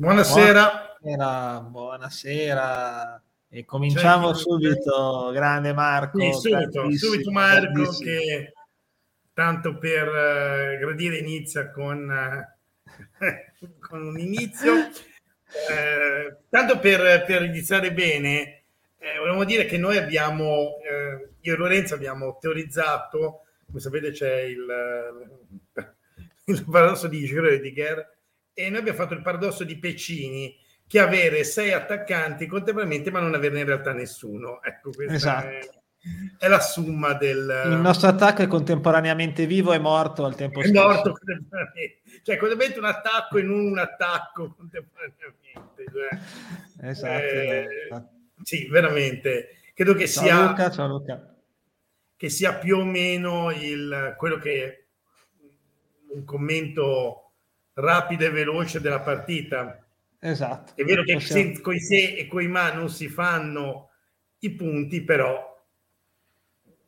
Buonasera. Buonasera, buonasera. E cominciamo cioè, subito, grande Marco. Sì, subito, subito Marco che tanto per uh, gradire inizia con, uh, con un inizio. Uh, tanto per, per, iniziare bene, eh, volevamo dire che noi abbiamo, io e Lorenzo abbiamo teorizzato, come sapete c'è il, il paradosso di Schrödinger, e noi abbiamo fatto il paradosso di Pecini, che avere sei attaccanti contemporaneamente ma non averne in realtà nessuno. Ecco, questa esatto. è, è, la summa del... Il nostro attacco è contemporaneamente vivo e morto al tempo stesso. È morto contemporaneamente. Cioè, contemporaneamente un attacco in un attacco contemporaneamente. Cioè, esatto. Eh, sì, veramente. Credo che ciao sia... Luca, ciao Luca. Che sia più o meno il, quello che un commento rapido e veloce della partita Esatto. È vero che possiamo... con i se e con i ma non si fanno i punti, però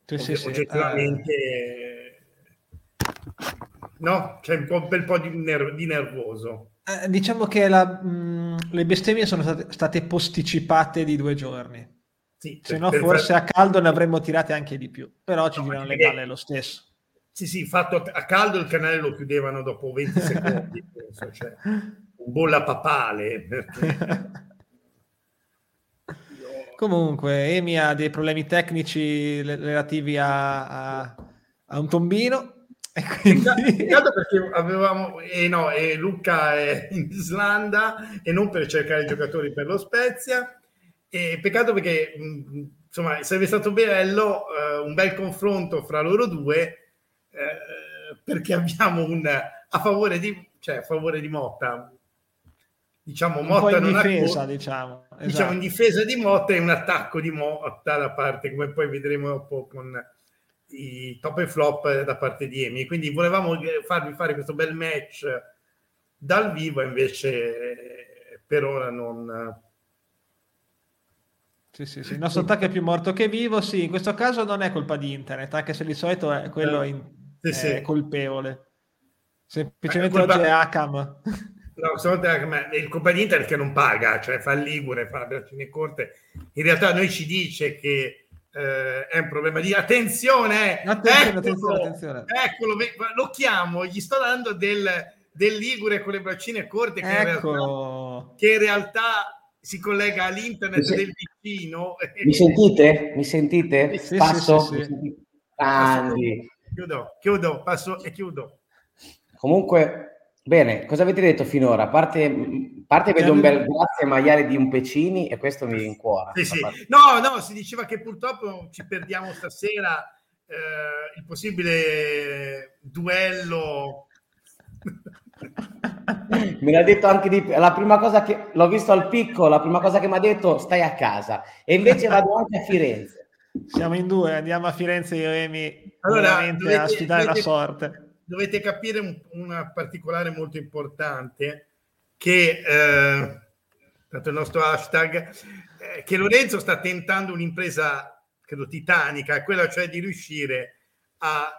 sì, sì, sì. oggettivamente eh... no, c'è un, po', un bel po' di, ner- di nervoso. Eh, diciamo che la, mh, le bestemmie sono state, state, posticipate di due giorni. Sì, Se no, forse a caldo ne avremmo tirate anche di più, però ci no, girano le balle lo stesso. Sì, sì, fatto a caldo il canale lo chiudevano dopo 20 secondi, penso, cioè bolla papale. Perché... Comunque, Emi ha dei problemi tecnici relativi a, a, a un tombino. E quindi... Peccato perché avevamo, eh no, e Luca è in Islanda e non per cercare giocatori per lo Spezia. E peccato perché insomma sarebbe stato bello eh, un bel confronto fra loro due eh, perché abbiamo un a favore di, cioè, a favore di Motta diciamo Motta in difesa, diciamo. Esatto. diciamo in difesa di Motta e un attacco di Motta da parte come poi vedremo dopo con i top e flop da parte di Emi quindi volevamo farvi fare questo bel match dal vivo invece per ora non sì, sì, sì. Il nostro attacco è più morto che vivo. Sì, in questo caso non è colpa di internet, anche se di solito è quello in, sì, è sì. colpevole. Semplicemente colpa... oggi è Akam. No, il colpa di Inter che non paga, cioè fa il Ligure, fa operazioni corte. In realtà noi ci dice che eh, è un problema di attenzione, attenzione, eccolo, attenzione, attenzione. eccolo, lo chiamo, gli sto dando del, del Ligure con le braccine corte che, in realtà, che in realtà si collega all'internet mi del vicino. Mi sentite? Mi sentite? Sì, passo? Sì, sì, sì. Chiudo, chiudo, passo e chiudo. Comunque, Bene, cosa avete detto finora? A parte, parte vedo un bel grazie maiale di un Pecini e questo mi rincuora. Sì, sì. No, no, si diceva che purtroppo ci perdiamo stasera eh, il possibile duello. Me l'ha detto anche di la prima cosa che l'ho visto al picco, la prima cosa che mi ha detto stai a casa e invece vado anche a Firenze. Siamo in due, andiamo a Firenze io e Emi allora, dovete, a sfidare dovete, la sorte. dovete capire un, una particolare molto importante che eh, tanto il nostro hashtag eh, che Lorenzo sta tentando un'impresa credo titanica quella cioè di riuscire a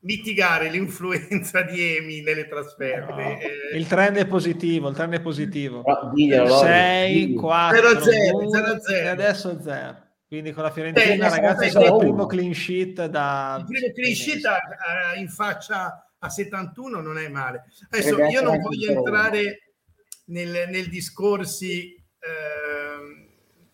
mitigare l'influenza di Emi nelle trasferte. No, eh, il trend è positivo il trend è positivo. No, 6 4 0 0 0 e adesso 0 quindi con la Fiorentina, ragazzi, è il primo clean sheet da. Il primo clean sheet in faccia a 71 non è male. Adesso io non voglio entrare nel, nel discorsi eh,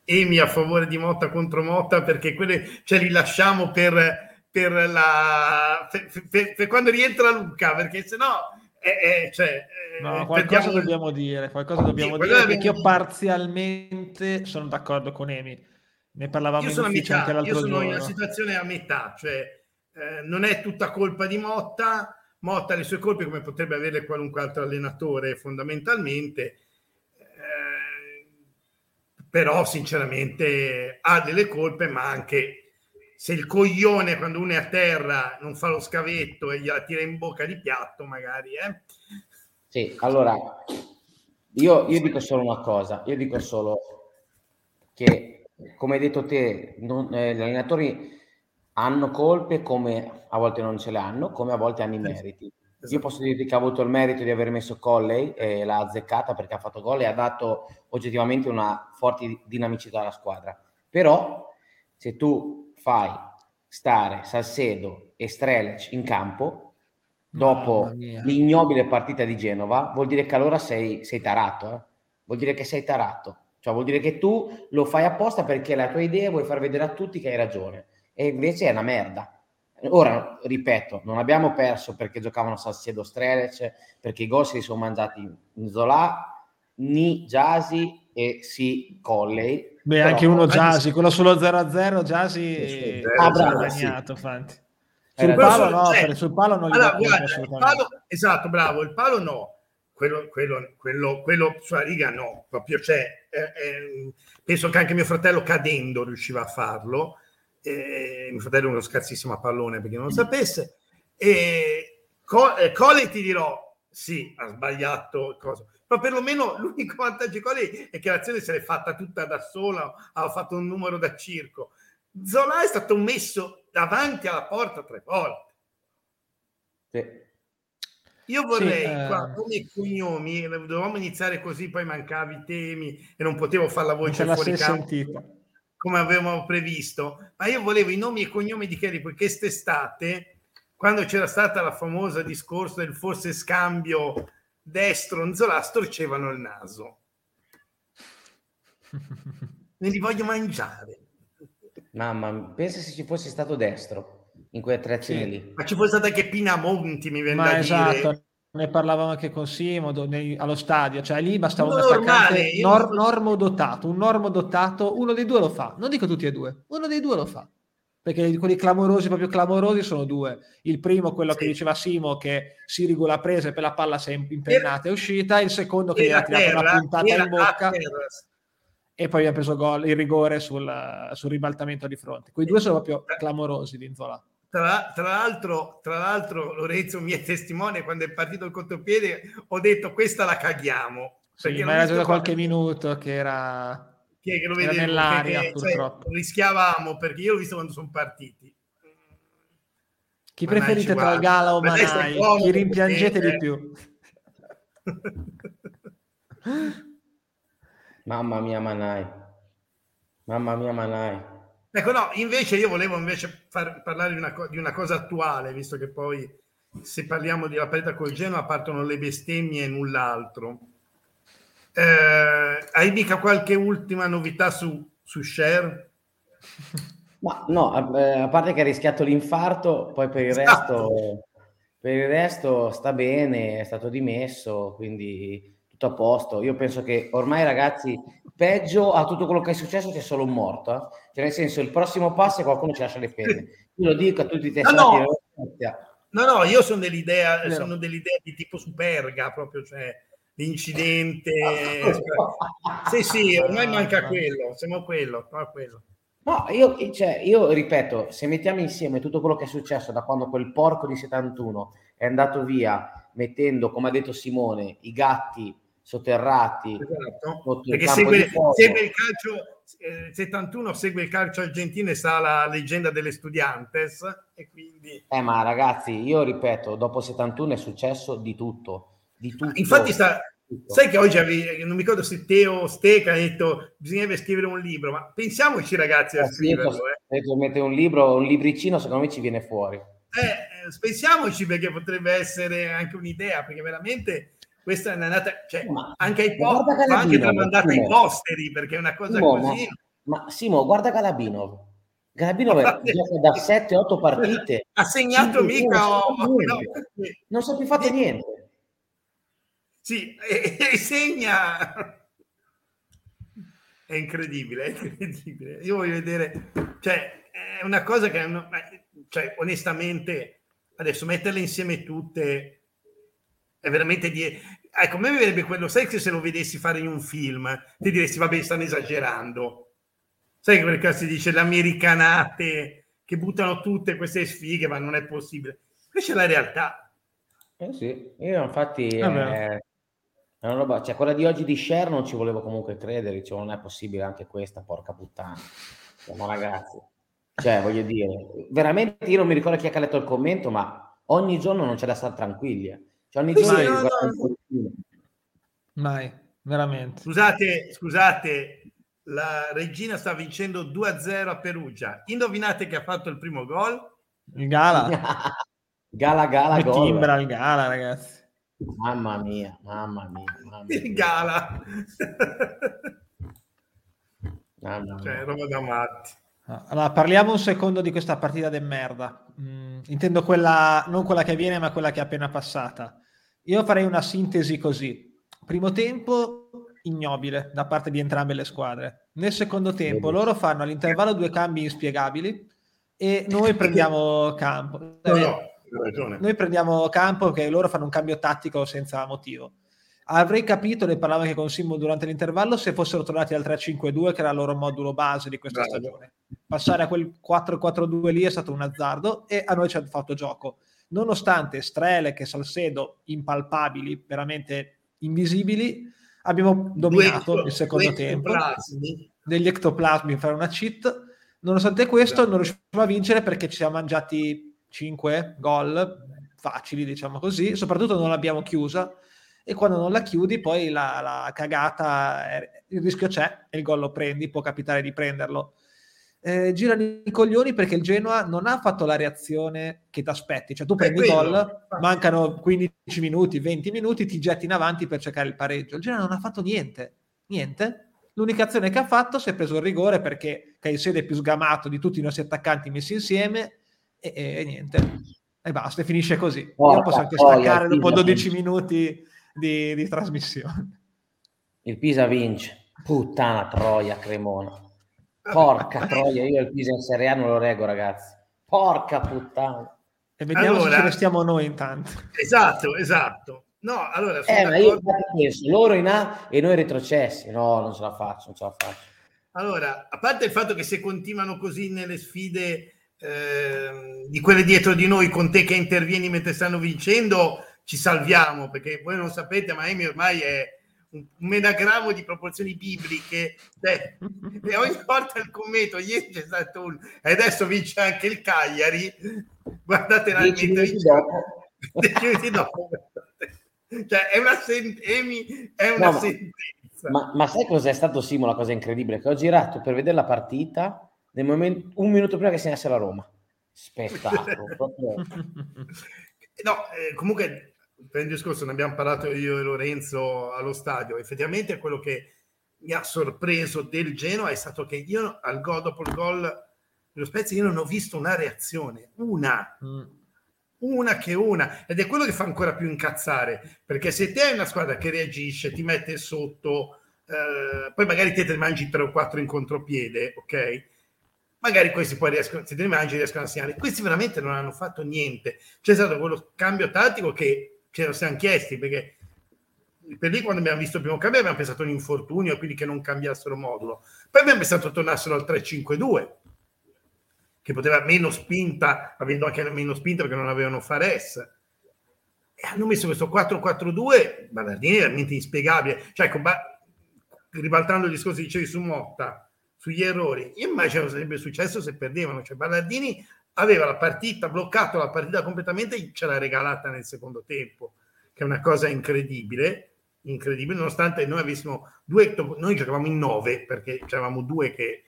Emi a favore di Motta contro Motta perché quelle ce li lasciamo per, per, la, per, per, per quando rientra Luca perché sennò eh, eh, cioè, no, qualcosa perdiamo... dobbiamo dire, qualcosa dobbiamo sì, dire perché io parzialmente sono d'accordo con Emi. Ne parlavamo io in ufficio anche. Io sono in una situazione a metà, cioè eh, non è tutta colpa di Motta, Motta ha le sue colpe come potrebbe avere qualunque altro allenatore fondamentalmente, eh, però sinceramente ha delle colpe, ma anche se il coglione quando uno è a terra non fa lo scavetto e gliela tira in bocca di piatto magari. Eh? Sì, allora io, io dico solo una cosa, io dico solo che come hai detto te, non, eh, gli allenatori hanno colpe come a volte non ce le hanno, come a volte hanno i meriti. Io posso dirti che ha avuto il merito di aver messo Colley e l'ha azzeccata perché ha fatto gol e ha dato oggettivamente una forte dinamicità alla squadra. Però se tu fai stare Salcedo e Strelec in campo dopo l'ignobile partita di Genova, vuol dire che allora sei, sei tarato, eh? vuol dire che sei tarato. Cioè vuol dire che tu lo fai apposta perché la tua idea vuoi far vedere a tutti che hai ragione e invece è una merda. Ora, ripeto, non abbiamo perso perché giocavano Salcedo Strelec, perché i gol si sono mangiati Zola, Ni Jasi e sì Colley. Beh, Però, anche uno Jasi, quello sullo 0-0, Jasi ha guadagnato, sì. Sul palo no, cioè, sul palo non allora, guarda, il palo, Esatto, bravo, il palo no. Quello, quello, quello, quello sulla riga no, proprio c'è. Cioè, eh, eh, penso che anche mio fratello cadendo riusciva a farlo eh, mio fratello è uno scarsissimo a pallone perché non lo sapesse, e Co- eh, Cole ti dirò, sì, ha sbagliato, cosa. però perlomeno l'unico vantaggio di Cole è che l'azione se l'è fatta tutta da sola, ha fatto un numero da circo. Zola è stato messo davanti alla porta tre volte. Sì. Io vorrei, sì, qua, eh... come cognomi, dovevamo iniziare così, poi mancavi i temi e non potevo fare la voce fuori campo. Sentita come avevamo previsto, ma io volevo i nomi e cognomi di Kelly perché quest'estate, quando c'era stata la famosa discorso del forse scambio destro-Nzola, storcevano il naso. Ne li voglio mangiare. Mamma, pensa se ci fosse stato destro in quei tre sì. lì. Ma ci fosse stato anche Pinamonti, mi viene da esatto. dire ne parlavamo anche con Simo nei, allo stadio, cioè lì bastava un attaccante nor, normodotato, un normodotato, uno dei due lo fa, non dico tutti e due, uno dei due lo fa, perché quelli clamorosi, proprio clamorosi sono due, il primo quello sì. che diceva Simo che Sirigu l'ha presa e per la palla si è impennata e uscita, il secondo che gli ha tirato una puntata in bocca e poi ha preso gol, il rigore sul, sul ribaltamento di fronte, quei due sono proprio clamorosi di Inzola. Tra, tra, l'altro, tra l'altro, Lorenzo mi è testimone, quando è partito il contropiede ho detto questa la caghiamo. Sì, ma era già da qualche minuto che era, che, che lo vedevo, era nell'aria, che, purtroppo. Cioè, rischiavamo, perché io l'ho visto quando sono partiti. Chi Manai preferite tra il Gala o Manai? Chi rimpiangete di più? Mamma mia Manai. Mamma mia Manai. Ecco, no, invece io volevo invece far, parlare di una, di una, cosa attuale, visto che poi se parliamo di la partita col Genoa partono le bestemmie e null'altro. Eh, hai mica qualche ultima novità su, su Share? Ma no, a, a, parte che ha rischiato l'infarto, poi per il, esatto. resto, per il resto sta bene, è stato dimesso, quindi tutto a posto. Io penso che ormai ragazzi peggio a tutto quello che è successo c'è solo un morto. Eh? Cioè, nel senso, il prossimo passo è qualcuno ci lascia le penne. Io lo dico a tutti i testati. No, no. no, no, io sono dell'idea, no. sono dell'idea di tipo superga, proprio, cioè l'incidente. sì, sì, ormai manca quello, siamo quello, quello. No, io, cioè, io ripeto, se mettiamo insieme tutto quello che è successo da quando quel porco di 71 è andato via mettendo, come ha detto Simone, i gatti sotterrati. Esatto. Perché segue, segue, il calcio, eh, 71 segue il calcio argentino e sa la leggenda delle Studiantes. E quindi... Eh, ma ragazzi, io ripeto, dopo 71 è successo di tutto. Di tutto. Infatti sta... Sai che oggi avevi, non mi ricordo se Teo o Steca ha detto bisognerebbe scrivere un libro, ma pensiamoci ragazzi a eh, scriverlo. Se eh. mette un libro, un libricino, secondo me ci viene fuori. Eh, eh, pensiamoci perché potrebbe essere anche un'idea, perché veramente questa è andata, cioè, ma, anche ai po- ma anche tramandata ai posteri perché è una cosa Simo, così. Ma, ma Simo, guarda Galabinov. Galabinov gioca da 7-8 partite. Ha segnato mica. Non, oh, no. non so più fatto niente. Sì, e, e segna. È incredibile, è incredibile. Io voglio vedere, cioè, è una cosa che, cioè, onestamente, adesso metterle insieme tutte è veramente di... Ecco, a me verrebbe quello, sai che se lo vedessi fare in un film, ti diresti, vabbè, stanno esagerando. Sai che perché si dice le americanate che buttano tutte queste sfighe, ma non è possibile. Questa è la realtà. Eh sì, io infatti... Eh, è una roba, cioè quella di oggi di Cher non ci volevo comunque credere, cioè, non è possibile anche questa, porca puttana. Siamo ragazzi. Cioè, voglio dire, veramente io non mi ricordo chi ha letto il commento, ma ogni giorno non c'è da stare tranquilli. Ogni giorno mai, no, no. mai, veramente. Scusate, scusate, la regina sta vincendo 2-0 a Perugia. Indovinate chi ha fatto il primo gol? Il Gala. gala, Gala, gol. Timbra il Gala, ragazzi. Mamma mia, mamma mia. Mamma mia. Il Gala. mamma cioè, mia. Cioè, roba da matti. Allora, parliamo un secondo di questa partita de merda. Mm, intendo quella, non quella che viene, ma quella che è appena passata. Io farei una sintesi così. Primo tempo, ignobile da parte di entrambe le squadre. Nel secondo tempo, loro fanno all'intervallo due cambi inspiegabili e noi prendiamo campo. No, no, noi prendiamo campo che loro fanno un cambio tattico senza motivo. Avrei capito, ne parlavo anche con Simo durante l'intervallo, se fossero tornati al 3-5-2, che era il loro modulo base di questa Bravo. stagione. Passare a quel 4-4-2 lì è stato un azzardo e a noi ci ha fatto gioco. Nonostante Strele e Salcedo impalpabili, veramente invisibili, abbiamo dominato due, il secondo tempo. Degli ectoplasmi fare una cheat. Nonostante questo, esatto. non riusciamo a vincere perché ci siamo mangiati 5 gol facili, diciamo così. Soprattutto non l'abbiamo chiusa e quando non la chiudi poi la, la cagata, il rischio c'è e il gol lo prendi, può capitare di prenderlo. Eh, girano i coglioni perché il Genoa non ha fatto la reazione che ti aspetti, cioè tu prendi il gol, mancano 15 minuti, 20 minuti, ti getti in avanti per cercare il pareggio. Il Genoa non ha fatto niente, niente. L'unica azione che ha fatto si è preso il rigore perché Caicedo è più sgamato di tutti i nostri attaccanti messi insieme e, e, e niente. E basta, e finisce così. Io posso anche staccare dopo 12 minuti di, di trasmissione. Il Pisa vince. Puttana troia, Cremona. Porca troia, io il Pisa in Serie A non lo reggo, ragazzi. Porca puttana. E vediamo allora, se ci restiamo noi intanto. Esatto, esatto. No, allora... Eh, ma io penso, loro in A e noi retrocessi. No, non ce la faccio, non ce la faccio. Allora, a parte il fatto che se continuano così nelle sfide eh, di quelle dietro di noi, con te che intervieni mentre stanno vincendo, ci salviamo, perché voi non sapete, ma Amy ormai è un menagramo di proporzioni bibliche cioè, e ogni volta il commento ieri c'è stato un e adesso vince anche il Cagliari guardate la minuti dopo. Minuti dopo cioè è una, sen- è una no, sentenza. ma, ma, sai cos'è stato Simo la cosa incredibile? Che ho girato per vedere la partita nel momento, un minuto prima che segnasse la Roma. Spettacolo no eh, comunque per il discorso ne abbiamo parlato io e Lorenzo allo stadio, effettivamente quello che mi ha sorpreso del Genoa è stato che io al gol dopo il gol dello Spezia io non ho visto una reazione, una, mm. una che una, ed è quello che fa ancora più incazzare, perché se te hai una squadra che reagisce, ti mette sotto, eh, poi magari te te ne mangi tre o quattro in contropiede, ok? Magari questi poi riescono, se te ne mangi riescono a segnare. Questi veramente non hanno fatto niente. C'è stato quello cambio tattico che ce lo siamo chiesti perché per lì quando abbiamo visto il primo cambio abbiamo pensato a un infortunio, quindi che non cambiassero modulo. Poi abbiamo pensato tornassero al 3-5-2, che poteva meno spinta, avendo anche meno spinta perché non avevano Fares. E hanno messo questo 4-4-2, Ballardini è veramente inspiegabile. Cioè, ecco, ribaltando il discorso che dicevi su Motta, sugli errori, io immagino sarebbe successo se perdevano. Cioè, Ballardini aveva la partita, bloccato la partita completamente e ce l'ha regalata nel secondo tempo, che è una cosa incredibile, incredibile, nonostante noi avessimo due, noi giocavamo in nove perché c'eravamo due che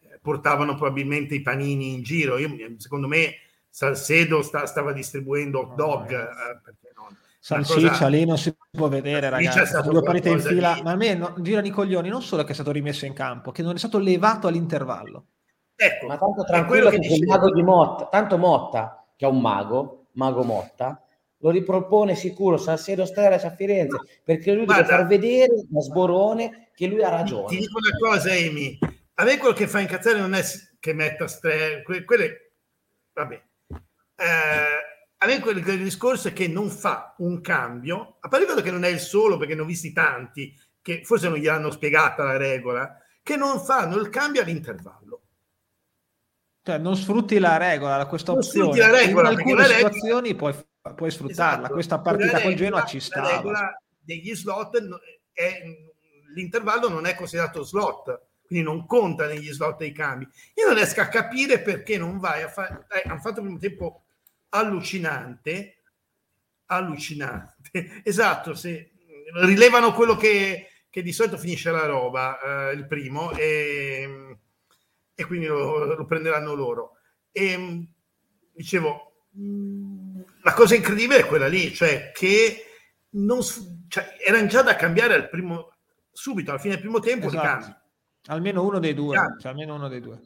eh, portavano probabilmente i panini in giro. Io, secondo me Salcedo sta, stava distribuendo hot dog. Eh, perché no? Salsiccia cosa... lì non si può vedere, ragazzi. Due partite in fila, di... ma a me no, girano i coglioni non solo che è stato rimesso in campo, che non è stato levato all'intervallo. Ecco, ma tanto tranquillo che, che il mago di Motta, tanto Motta, che è un mago, mago Motta, lo ripropone sicuro Salcedo Stella a Firenze, perché lui Guarda, deve far vedere da sborone che lui ha ragione. Ti dico una cosa, Amy, a me quello che fa incazzare non è che metta Stella, que- quelle, vabbè, eh, a me quel, quel discorso è che non fa un cambio, a parte che non è il solo, perché ne ho visti tanti, che forse non gli hanno spiegata la regola, che non fanno il cambio all'intervallo. Cioè, non sfrutti la regola, questa non opzione. La regola, in alcune situazioni regola... puoi, puoi, sfruttarla. Esatto. Questa partita col Genoa ci sta. La regola degli slot è, l'intervallo non è considerato slot, quindi non conta negli slot dei cambi. Io non riesco a capire perché non vai a fare. Eh, hanno fatto primo tempo allucinante, allucinante, esatto, se rilevano quello che, che di solito finisce la roba, eh, il primo, e, e quindi lo, lo, prenderanno loro. E dicevo, la cosa incredibile è quella lì, cioè che non, cioè, erano già da cambiare al primo, subito, alla fine del primo tempo esatto. di cambi. Almeno uno dei due, cioè, almeno uno dei due.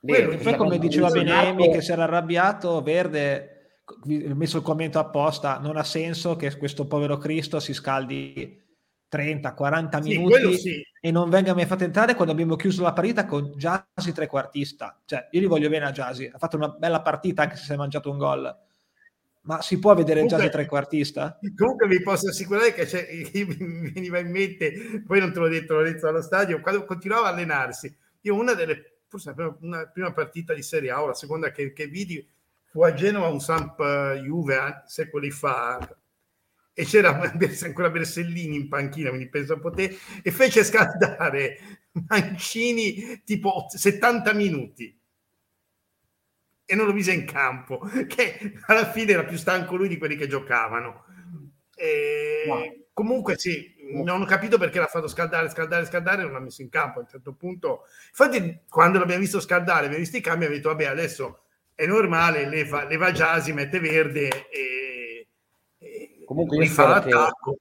Quello, poi come diceva Benemi che si era arrabbiato, Verde, ho messo il commento apposta, non ha senso che questo povero Cristo si scaldi 30-40 sì, minuti sì. e non venga mai fatto entrare quando abbiamo chiuso la partita con Giasi trequartista. Cioè, io gli voglio bene a Giasi, ha fatto una bella partita anche se si è mangiato un gol. Ma si può vedere comunque, Giasi trequartista? Comunque vi posso assicurare che cioè, mi veniva in mente, poi non te l'ho detto Lorenzo allo stadio, quando continuava a allenarsi, io una delle forse una prima partita di Serie A o la seconda che, che vidi fu a Genova un Samp eh, Juve eh, secoli fa e c'era ancora Bersellini in panchina, quindi penso a poter, e fece scaldare Mancini tipo 70 minuti e non lo mise in campo, che alla fine era più stanco lui di quelli che giocavano. E... Wow. Comunque sì, non ho capito perché l'ha fatto scaldare, scaldare, scaldare e non l'ha messo in campo a un certo punto. Infatti, quando l'abbiamo visto scaldare, abbiamo visto i cambi, abbiamo detto, vabbè, adesso è normale, leva, leva Jasi, mette verde e comunque io fa l'attacco.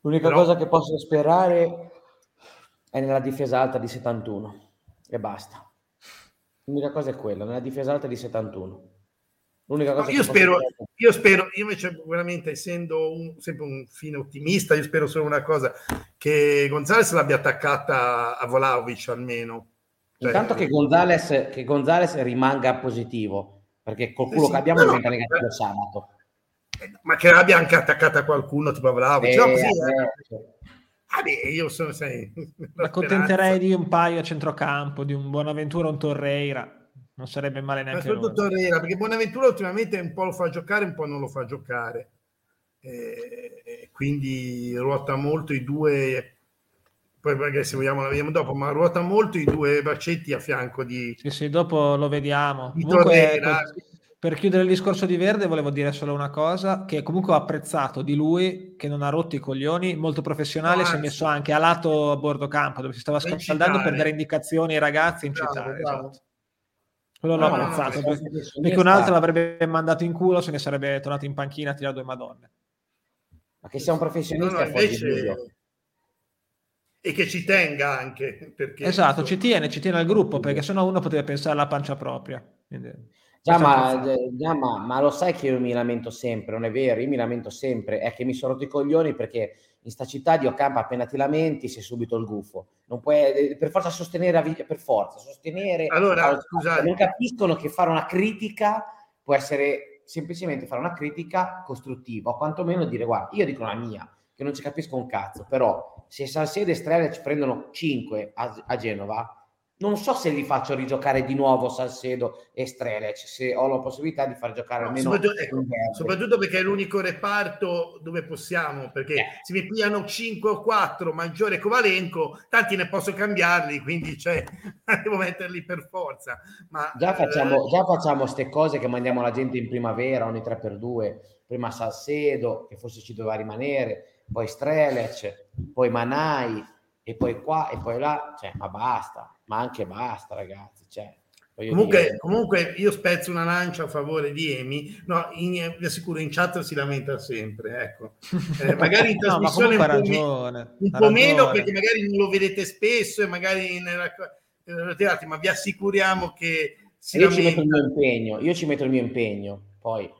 L'unica Però... cosa che posso sperare è nella difesa alta di 71 e basta. L'unica cosa è quella, nella difesa alta di 71. L'unica cosa no, io, spero, io spero, io invece veramente essendo un, sempre un fine ottimista, io spero solo una cosa, che Gonzales l'abbia attaccata a Vlaovic almeno. Cioè, Intanto che Gonzales, che Gonzales rimanga positivo, perché col culo sì, che abbiamo no, diventa negativo sabato. Ma che abbia anche attaccata qualcuno tipo a Vlaovic. Eh, così, eh. Ah beh, io sono... Sai, accontenterei di un paio a centrocampo, di un Buonaventura, un Torreira non sarebbe male neanche Ma Torreira, perché Bonaventura ultimamente un po' lo fa giocare, un po' non lo fa giocare. Eh, quindi ruota molto i due, poi magari se vogliamo la vediamo dopo, ma ruota molto i due bacetti a fianco di... Sì, sì, dopo lo vediamo. Comunque, per, per chiudere il discorso di Verde volevo dire solo una cosa, che comunque ho apprezzato di lui, che non ha rotto i coglioni, molto professionale, no, si è messo anche a lato a bordo campo, dove si stava scaldando per dare indicazioni ai ragazzi, incitare. Bravo, esatto. Quello l'ho no, apprezzato, no, perché, perché un altro l'avrebbe mandato in culo, se ne sarebbe tornato in panchina a tirare due madonne. Ma che sia un professionista no, invece... E che ci tenga anche. Perché, esatto, ci tiene, ci tiene al gruppo, perché sennò uno poteva pensare alla pancia propria. Quindi, già, ma, già ma, ma, lo sai che io mi lamento sempre, non è vero? Io mi lamento sempre, è che mi sono rotto i coglioni perché in sta città di Ocampo appena ti lamenti sei subito il gufo. Non puoi eh, per forza sostenere, per forza, sostenere. Allora, scusate. Non capiscono che fare una critica può essere semplicemente fare una critica costruttiva, o quantomeno dire, guarda, io dico la mia, che non ci capisco un cazzo, però se Salcedo e Strela ci prendono 5 a, a Genova, non so se li faccio rigiocare di nuovo Salcedo e Strelec, se ho la possibilità di far giocare no, almeno soprattutto, ecco, soprattutto, perché è l'unico reparto dove possiamo, perché eh. se mi pigliano 5 o 4 Maggiore Kovalenko, tanti ne posso cambiarli, quindi cioè, devo metterli per forza. Ma, già facciamo, eh, già facciamo queste cose che mandiamo la gente in primavera ogni 3x2, prima Salcedo, che forse ci doveva rimanere, poi Strelec, poi Manai, e poi qua e poi là, cioè, ma basta ma anche basta, ragazzi. Cioè, comunque, dire... comunque, io spezzo una lancia a favore di Emi. No, in, vi assicuro, in chat si lamenta sempre. Ecco. Eh, magari in trasmissione no, un, ragione, po', un po meno perché magari non lo vedete spesso e magari nella, nella ma vi assicuriamo che si io lamenta. ci metto il mio impegno. Io ci metto il mio impegno. Poi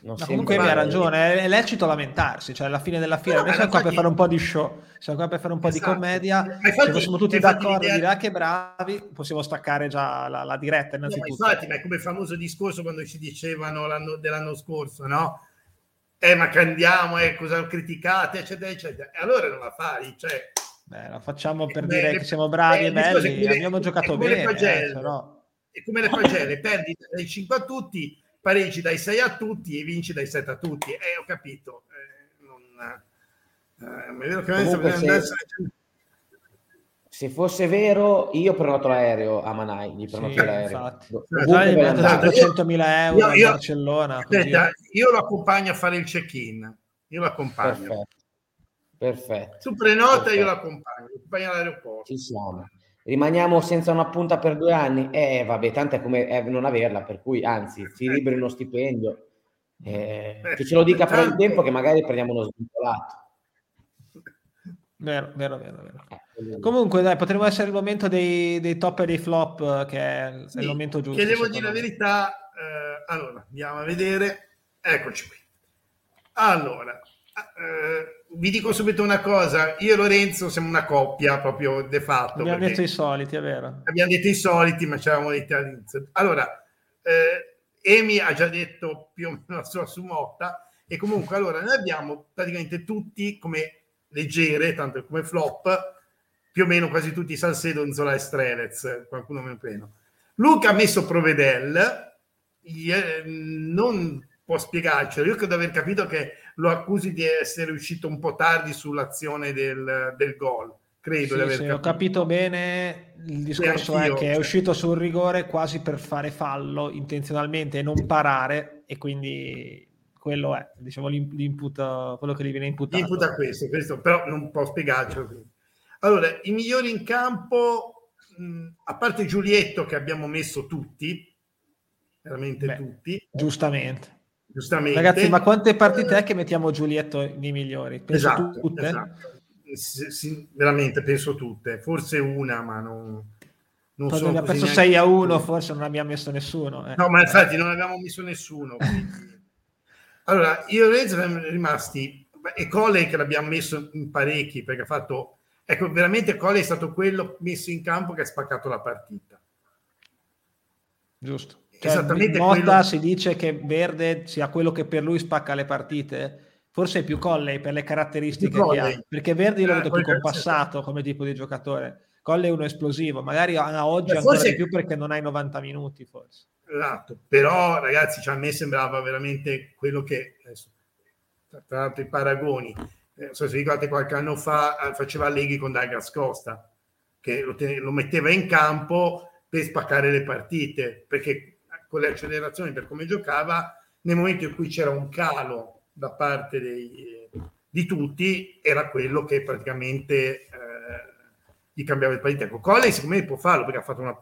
no, comunque hai ragione, è lecito lamentarsi, cioè alla fine della fiera, no, noi siamo qua per fare un po' di show, siamo qua per fare un po' esatto. di commedia, infatti, se fossimo tutti d'accordo e dire ah, che bravi, possiamo staccare già la, la diretta innanzitutto. No, infatti, ma è come il famoso discorso quando ci dicevano l'anno, dell'anno scorso, no? Eh, ma che andiamo, eh, cosa criticate, eccetera, eccetera. E allora non la fai, cioè... Beh, la facciamo per eh, dire le, che siamo bravi eh, e belli, abbiamo giocato bene. Eh, però... È come le pagelle, perdi dai 5 a tutti pareggi dai 6 a tutti e vinci dai 7 a tutti. Eh, ho capito. Eh, non, eh, Comunque, se, se fosse vero, io prenoto l'aereo a Manai, gli prenoto sì, l'aereo. Infatti. Già gli 400.000 euro io, io, a Barcellona. Aspetta, io lo accompagno a fare il check-in. Io lo accompagno. Perfetto. Perfetto. Tu prenota, Perfetto. io lo accompagno. Accompagno all'aeroporto. Ci siamo. Rimaniamo senza una punta per due anni? Eh, vabbè, tanto è come eh, non averla, per cui anzi, si liberi uno stipendio. Eh, che ce lo dica per il tempo che magari prendiamo uno svincolato. Vero, vero, vero, vero. Eh, Comunque, dai, potremmo essere il momento dei, dei top e dei flop, che è, sì, il momento giusto. Che devo dire la verità, eh, allora, andiamo a vedere. Eccoci qui. Allora, eh, vi dico subito una cosa, io e Lorenzo siamo una coppia proprio de fatto. Abbiamo detto i soliti, è vero. Abbiamo detto i soliti, ma ci avevamo detto all'inizio. Allora, eh, Emi ha già detto più o meno la sua sumotta e comunque allora noi abbiamo praticamente tutti come leggere, tanto come flop, più o meno quasi tutti Salcedo, Inzola e Strelez, qualcuno meno pieno. Luca ha messo Provedel, non può spiegarcelo, io credo di aver capito che lo accusi di essere uscito un po' tardi sull'azione del, del gol. Credo sì, di aver sì, capito. ho capito bene. Il discorso è che è uscito sul rigore quasi per fare fallo intenzionalmente e non parare, e quindi quello è diciamo l'input, quello che gli viene imputato. L'input a questo, questo però non può spiegarcelo. Allora, i migliori in campo, mh, a parte Giulietto che abbiamo messo tutti, veramente Beh, tutti. Giustamente. Giustamente. Ragazzi, ma quante partite è che mettiamo Giulietto nei migliori? Penso esatto, tutte? Esatto. Sì, sì, veramente penso tutte, forse una, ma non, non so. Abbiamo perso 6 a 1, forse non abbiamo messo nessuno. Eh. No, ma infatti non abbiamo messo nessuno. Allora, io e Rez siamo rimasti, e Cole che l'abbiamo messo in parecchi, perché ha fatto, ecco, veramente Cole è stato quello messo in campo che ha spaccato la partita. Giusto. Cioè, Esattamente Motta quello... si dice che Verde sia quello che per lui spacca le partite, forse è più Colley per le caratteristiche che ha, perché Verdi lo vedo eh, più compassato come tipo di giocatore. Colley è uno esplosivo, magari a oggi Beh, ancora forse... di più perché non hai 90 minuti forse. Esatto, però ragazzi, cioè, a me sembrava veramente quello che, adesso, tra l'altro i paragoni, eh, so se ricordate qualche anno fa eh, faceva Leghi con Douglas Costa, che lo, ten- lo, metteva in campo per spaccare le partite, perché con le accelerazioni per come giocava, nel momento in cui c'era un calo da parte dei, di tutti, era quello che praticamente eh, gli cambiava le partite. Ecco, Colley secondo me può farlo perché ha fatto una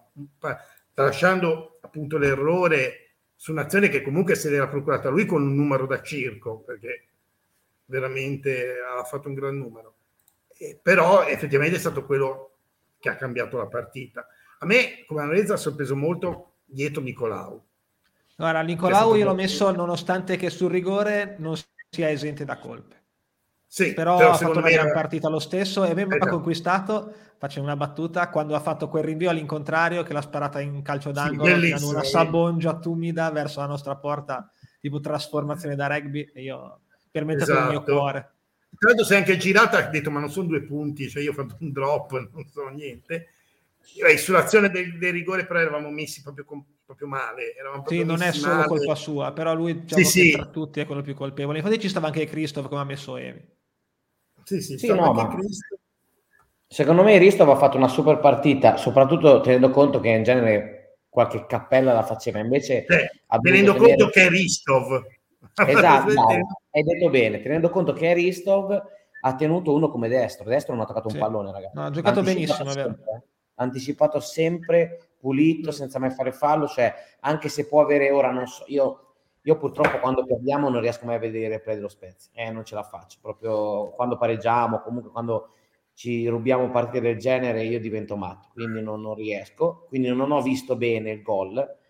tralasciando appunto l'errore su un'azione che comunque se l'era procurata lui con un numero da circo, perché veramente ha fatto un gran numero. Eh, però effettivamente è stato quello che ha cambiato la partita. A me, come analista, ha sorpreso molto dietro Nicolau. Guarda, Nicolau io l'ho messo nonostante che sul rigore non sia esente da colpe. Sì, però, però ha fatto una gran era... partita lo stesso e aveva esatto. conquistato faccio una battuta, quando ha fatto quel rinvio all'incontrario che l'ha sparata in calcio d'angolo, sì, una sabongia tumida verso la nostra porta, tipo trasformazione da rugby, e io permetto esatto. il mio cuore. Credo si è anche girata ha detto ma non sono due punti, cioè io ho fatto un drop, non so niente. E sull'azione del, del, rigore però eravamo messi proprio, com, proprio male. Eravamo sì, non è solo male. colpa sua, però lui diciamo, sì, sì. tra tutti è quello più colpevole. Infatti ci stava anche Christoph come ha messo Evi. Sì, sì, sì no, ma... Christoph Secondo me Ristov ha fatto una super partita, soprattutto tenendo conto che in genere qualche cappella la faceva, invece... Eh, tenendo tenere... conto che è Ristov. Esatto, hai detto bene, tenendo conto che è Ristov, ha tenuto uno come destro, destro non ha toccato sì. un pallone, ragazzi. No, ha giocato benissimo, sempre, vero. Anticipato sempre, pulito, senza mai fare fallo, cioè anche se può avere ora, non so, io, io purtroppo quando perdiamo non riesco mai a vedere il replay dello Spezia, eh, non ce la faccio, proprio quando pareggiamo, comunque quando ci rubiamo partite del genere, io divento matto, quindi non, non riesco, quindi non ho visto bene il gol.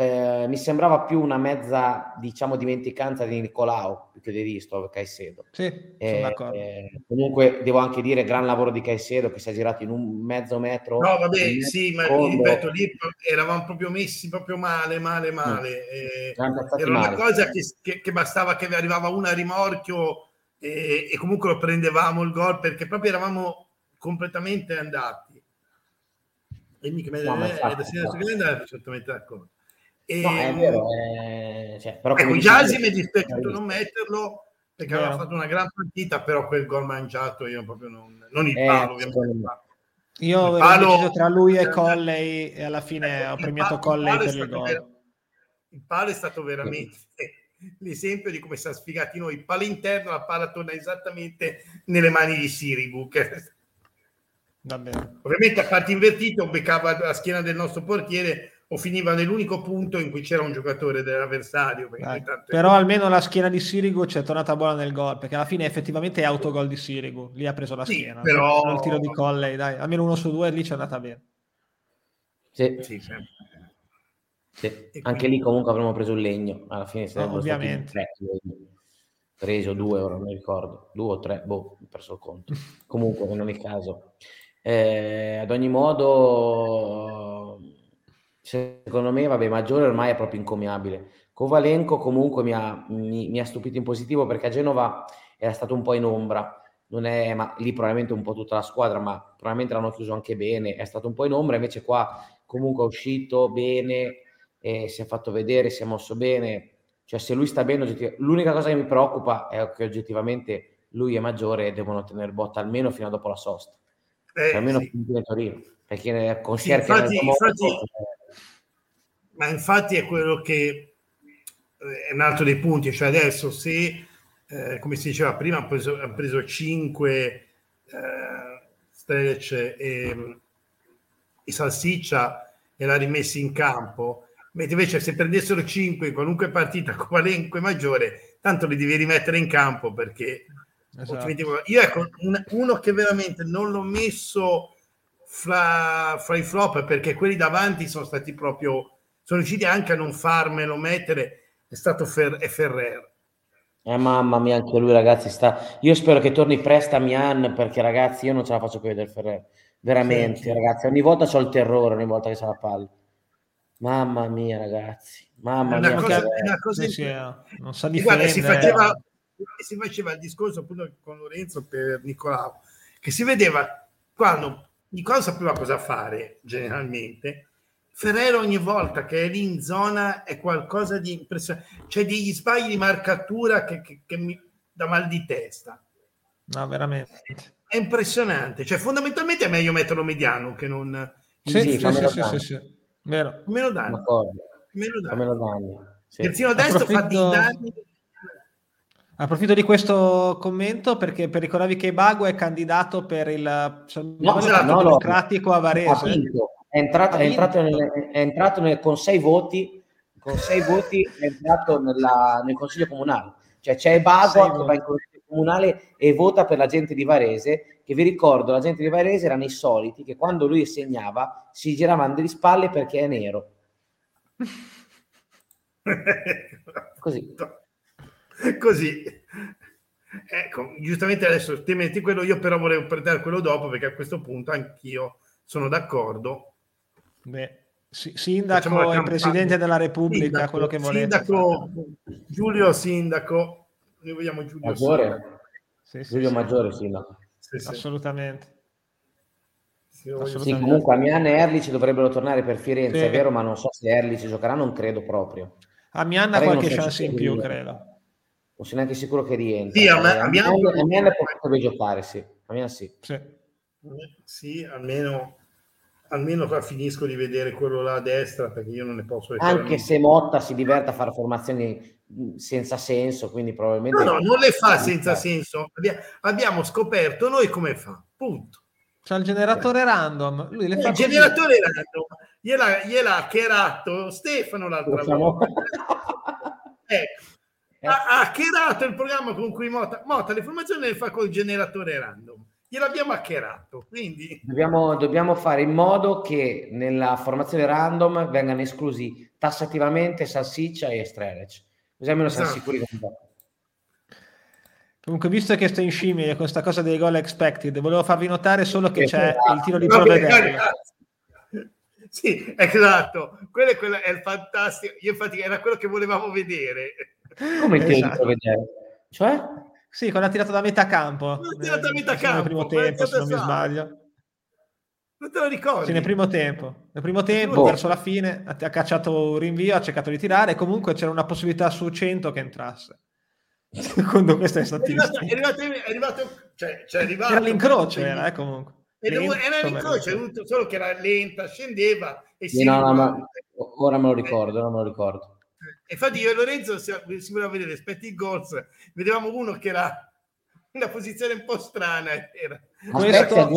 Eh, mi sembrava più una mezza, diciamo, dimenticanza di Nicolao più che di Risto, Caicedo. Sì, eh, eh, comunque devo anche dire gran lavoro di Caicedo che si è girato in un mezzo metro. No, vabbè, sì, ma ripeto, lì eravamo proprio messi proprio male, male, male. Mm. Eh, era male. una cosa che, che, che, bastava che arrivava una a rimorchio e, e comunque lo prendevamo il gol perché proprio eravamo completamente andati. E mica me no, è da sinistra perfettamente d'accordo. E, no, è vero. È... Cioè, però ecco, Giasi mi è dispiaciuto non metterlo perché aveva fatto una gran partita, però quel gol mangiato io proprio non, non il eh, palo, ovviamente. Io avevo palo... deciso tra lui e Colley e alla fine ho premiato Colley per il gol. Ver... Il palo è stato veramente l'esempio di come siamo sfigati noi. Il palo interno, la palla torna esattamente nelle mani di Sirigu. Che... Ovviamente a parte invertito beccava la schiena del nostro portiere o finiva nell'unico punto in cui c'era un giocatore dell'avversario. Però almeno la schiena di Sirigu ci è tornata buona nel gol, perché alla fine effettivamente è autogol di Sirigu, lì ha preso la sì, schiena. Però... Il tiro di Colley, dai, almeno uno su due lì ci è andata bene. Sì. sì, sì. sì. Anche lì comunque avremmo preso il legno, alla fine sarebbero no, ovviamente. tre preso due, ora non mi ricordo, due o tre, boh, ho perso il conto. comunque, in ogni caso. Eh, ad ogni modo Secondo me, vabbè, Maggiore ormai è proprio incommiabile. Kovalenko comunque mi ha, mi, mi ha stupito in positivo perché a Genova era stato un po' in ombra. Non è, ma lì probabilmente un po' tutta la squadra, ma probabilmente l'hanno chiuso anche bene. È stato un po' in ombra, invece qua comunque è uscito bene, e si è fatto vedere, si è mosso bene. Cioè, se lui sta bene, l'unica cosa che mi preoccupa è che oggettivamente lui e Maggiore devono tenere botta almeno fino a dopo la sosta. Eh, cioè, almeno sì. fino a Torino. Perché con sì, infatti, infatti, ma infatti è quello che eh, è un altro dei punti, cioè adesso se, eh, come si diceva prima, ha preso, ha preso 5 eh, Strelec e, e Salsiccia e l'ha rimessi in campo, mentre invece se prendessero 5 in qualunque partita con Valenco maggiore, tanto li devi rimettere in campo perché esatto. io ecco un, uno che veramente non l'ho messo fra, fra i flop perché quelli davanti sono stati proprio sono riusciti anche a non farmelo mettere, è stato Fer- è Ferrer. Eh, mamma mia, anche lui, ragazzi. Sta... Io spero che torni presto a Mian perché, ragazzi, io non ce la faccio più vedere Ferrer. Veramente, sì, ragazzi. Ogni volta ho il terrore, ogni volta che c'è la palla. Mamma mia, ragazzi. Mamma una mia. Cosa, una cosa sì, sì, non sa difendere. si faceva, si faceva il discorso appunto con Lorenzo per Nicolao, che si vedeva quando Nicolao sapeva cosa fare generalmente Ferrero ogni volta che è lì in zona è qualcosa di impressionante. C'è degli sbagli di marcatura che, che, che mi dà mal di testa. No, veramente. È impressionante. Cioè, fondamentalmente è meglio metterlo mediano che non... Sì, sì, sì, sì, sì, sì, Vero. Meno danni. Meno danni. Meno danni. Sì. Terzino destro Approfitto... fa dei danni Approfitto di questo commento perché per ricordarvi che Bago è candidato per il no, no, democratico a Varese è entrato, è entrato, nel, è entrato nel, con sei voti, con sei voti è entrato nella, nel consiglio comunale. Cioè c'è Bago che va in consiglio comunale e vota per la gente di Varese, che vi ricordo, la gente di Varese erano i soliti che quando lui segnava si giravano di spalle perché è nero. Così. Così. Ecco, giustamente adesso ti metti quello, io però volevo prendere quello dopo perché a questo punto anch'io sono d'accordo Beh, sindaco e presidente della Repubblica, sindaco, quello che volete. Sindaco, Giulio Sindaco, noi vogliamo Giulio Maggiore. Sì, sì, Giulio sì. Maggiore Sindaco. Assolutamente. Sì, comunque Amian e Erlich dovrebbero tornare per Firenze, è vero, ma non so se Erlich giocherà, non credo proprio. Amian ha qualche chance in più, credo. Non sono neanche sicuro che rientri. Sì, Amian, Amian, Amian potrebbe giocare, sì. Amian sì. Sì, sì almeno almeno qua finisco di vedere quello là a destra perché io non ne posso anche se Motta si diverte a fare formazioni senza senso quindi probabilmente no no non le fa senza senso. Abbiamo scoperto noi come fa punto. C'è il generatore random lui le fa il così. generatore random gliela, gliela ha cherato Stefano l'altra volta. Ecco. Ha, ha hackerato il programma con cui Motta, Motta le formazioni le fa col generatore random gliel'abbiamo hackerato. Quindi... Dobbiamo, dobbiamo, fare in modo che nella formazione random vengano esclusi tassativamente Salsiccia e Strelec. Così almeno siamo esatto. sicuri Comunque, visto che sto in scimmia con questa cosa dei gol expected, volevo farvi notare solo che c'è il tiro di provvedere. Sì, esatto. Quello è, quello è il fantastico. Io infatti era quello che volevamo vedere. Come il tiro esatto. di provvedere? Cioè? Sì, quando ha tirato da metà campo. tirato da metà campo. Nel primo tempo, se non mi sbaglio. Non te lo ricordi? Sì, nel primo tempo. Nel primo tempo, verso la fine, ha, cacciato un rinvio, ha cercato di tirare e comunque c'era una possibilità su 100 che entrasse. Secondo queste statistiche. È arrivato, è arrivato, cioè, cioè è arrivato era l'incrocio, era, eh, comunque. lento, era l'incrocio, solo che era lenta, scendeva e si no, no, no, ora me lo ricordo, ora me lo ricordo. Infatti io e Lorenzo si, voleva vedere aspetti goals, vedevamo uno che era una posizione un po' strana. Era. Aspetta,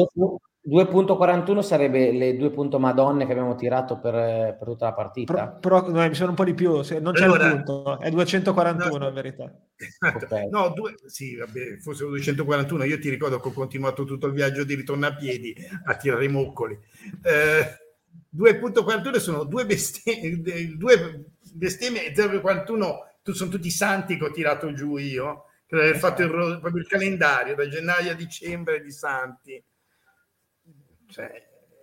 2.41 sarebbe le due punto madonne che abbiamo tirato per, per tutta la partita. Però, però no, mi sono un po' di più, non c'è allora, il punto, è 241 no, in verità. Esatto. Okay. No, due, sì, vabbè, fosse 241, io ti ricordo che ho continuato tutto il viaggio di ritorno a piedi a tirare i moccoli. Eh, 2.41 sono due bestemmie, due bestemmie 0.41 sono tutti santi che ho tirato giù io, che ho fatto il, proprio il calendario da gennaio a dicembre di santi cioè,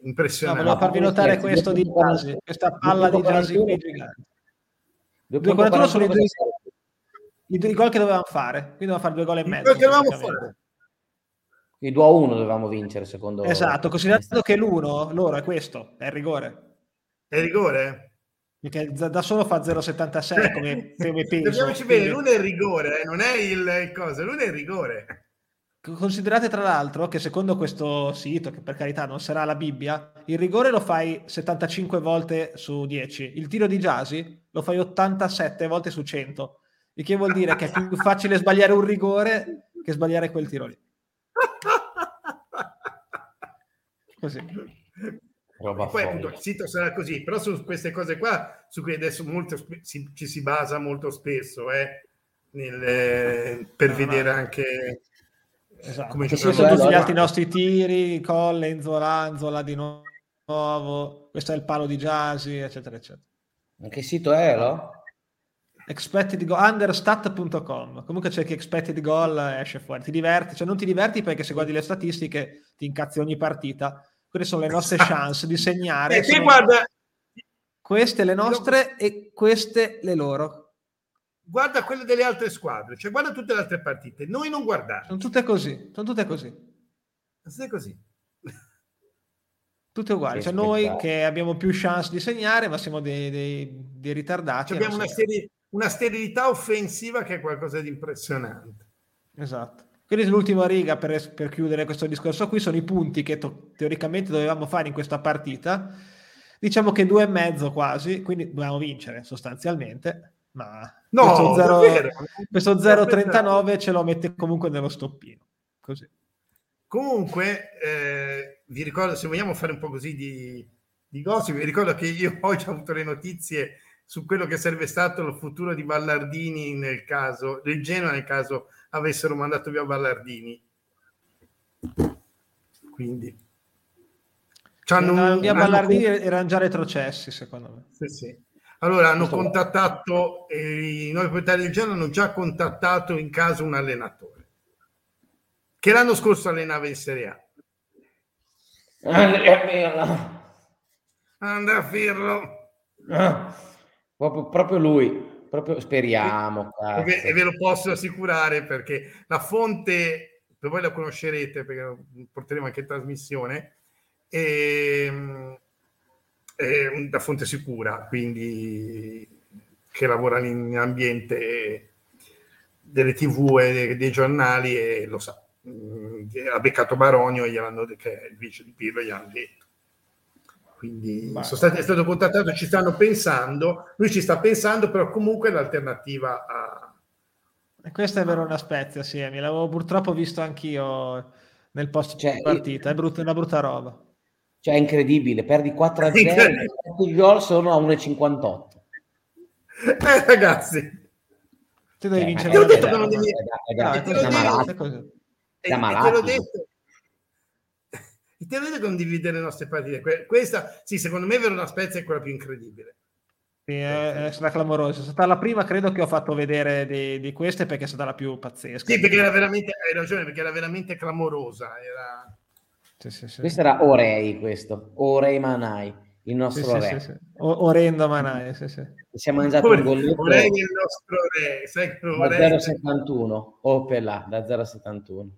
impressionante. No, volevo farvi notare questo di Jazzy, questa palla di qui gigante. 2.41 sono i due, i due gol che dovevamo fare, quindi dovevamo fare due gol e mezzo. Che dovevamo fare. I 2 a 1 dovevamo vincere secondo Esatto, considerato che l'1 loro è questo, è il rigore. È il rigore? Perché da solo fa 0,76 come, come peso. Capiamoci bene, l'uno è il rigore, eh, non è il, il cosa, l'uno è il rigore. Considerate tra l'altro che secondo questo sito, che per carità non sarà la Bibbia, il rigore lo fai 75 volte su 10, il tiro di Jasi lo fai 87 volte su 100, il che vuol dire che è più facile sbagliare un rigore che sbagliare quel tiro lì. Così. Roba poi appunto il sito sarà così, però su queste cose qua, su cui adesso molto si, ci si basa molto spesso, eh, nel, eh, per no, vedere no. anche Esatto, come ci sono tutti allora... gli altri nostri tiri, Colle, Zola, Zola di nuovo, questo è il palo di Jasi, eccetera, eccetera. Ma che sito è, no? Expected goal, understat.com. Comunque c'è che expected goal esce fuori. Ti diverti, cioè non ti diverti perché se guardi le statistiche ti incazzi ogni partita. Queste sono le nostre chance di segnare. E sono... guarda... Queste le nostre e queste le loro guarda quelle delle altre squadre, cioè guarda tutte le altre partite, noi non guardiamo. Sono tutte così, sono tutte così. Sono tutte così. Tutte uguali, cioè noi che abbiamo più chance di segnare, ma siamo dei, dei, dei ritardati. Cioè abbiamo una, steri- una sterilità offensiva che è qualcosa di impressionante. Esatto. Quindi l'ultima riga per, per, chiudere questo discorso qui sono i punti che to- teoricamente dovevamo fare in questa partita. Diciamo che due e mezzo quasi, quindi dobbiamo vincere sostanzialmente ma no, questo 0,39 ce lo mette comunque nello stoppino. Così. Comunque, eh, vi ricordo, se vogliamo fare un po' così di, di gossip, vi ricordo che io oggi ho avuto le notizie su quello che sarebbe stato il futuro di Ballardini nel caso, del Genoa nel caso avessero mandato via Ballardini. Quindi... C'hanno via Ballardini erano già retrocessi, secondo me. Sì, sì. Allora hanno contattato, eh, i nuovi proprietari del Genoa hanno già contattato in caso un allenatore che l'anno scorso allenava in Serie A. Andrea Pirlo. Andrea Pirlo. Ah, proprio, proprio, lui, proprio speriamo. E, e ve lo posso assicurare perché la fonte, voi la conoscerete perché porteremo anche in trasmissione, ehm, è da fonte sicura, quindi che lavora in ambiente delle tv e dei giornali e lo sa. Mm, ha beccato Baronio e gliel'hanno che è il vice di Pirlo gli hanno detto. Quindi sono stati, è stato contattato, ci stanno pensando, lui ci sta pensando, però comunque l'alternativa a... E questa è Verona Spezia, sì, mi l'avevo purtroppo visto anchio nel post cioè, partita, è, brutta, è una brutta roba. Cioè è incredibile, perdi 4 a 0 i gol sono a 1,58. Eh, ragazzi, tu devi eh, vincere. Te l'ho detto che non devi... Te l'ho detto. Te l'ho detto che non devi vedere le nostre partite. Questa, sì, secondo me Verona Spezia è quella più incredibile. Sì, è, è stata clamorosa. È stata la prima, credo, che ho fatto vedere di, di queste perché è stata la più pazzesca. Sì, perché era veramente, hai ragione, perché era veramente clamorosa. Era sì, sì, sì. Questo era Orei, questo. Orei Manai, il nostro re. Sì, o- Orendo Manai, sì, sì. Siamo mangiato un golletto Orei il nostro re. Sai da 0,71. Oh, per là, da 0,71.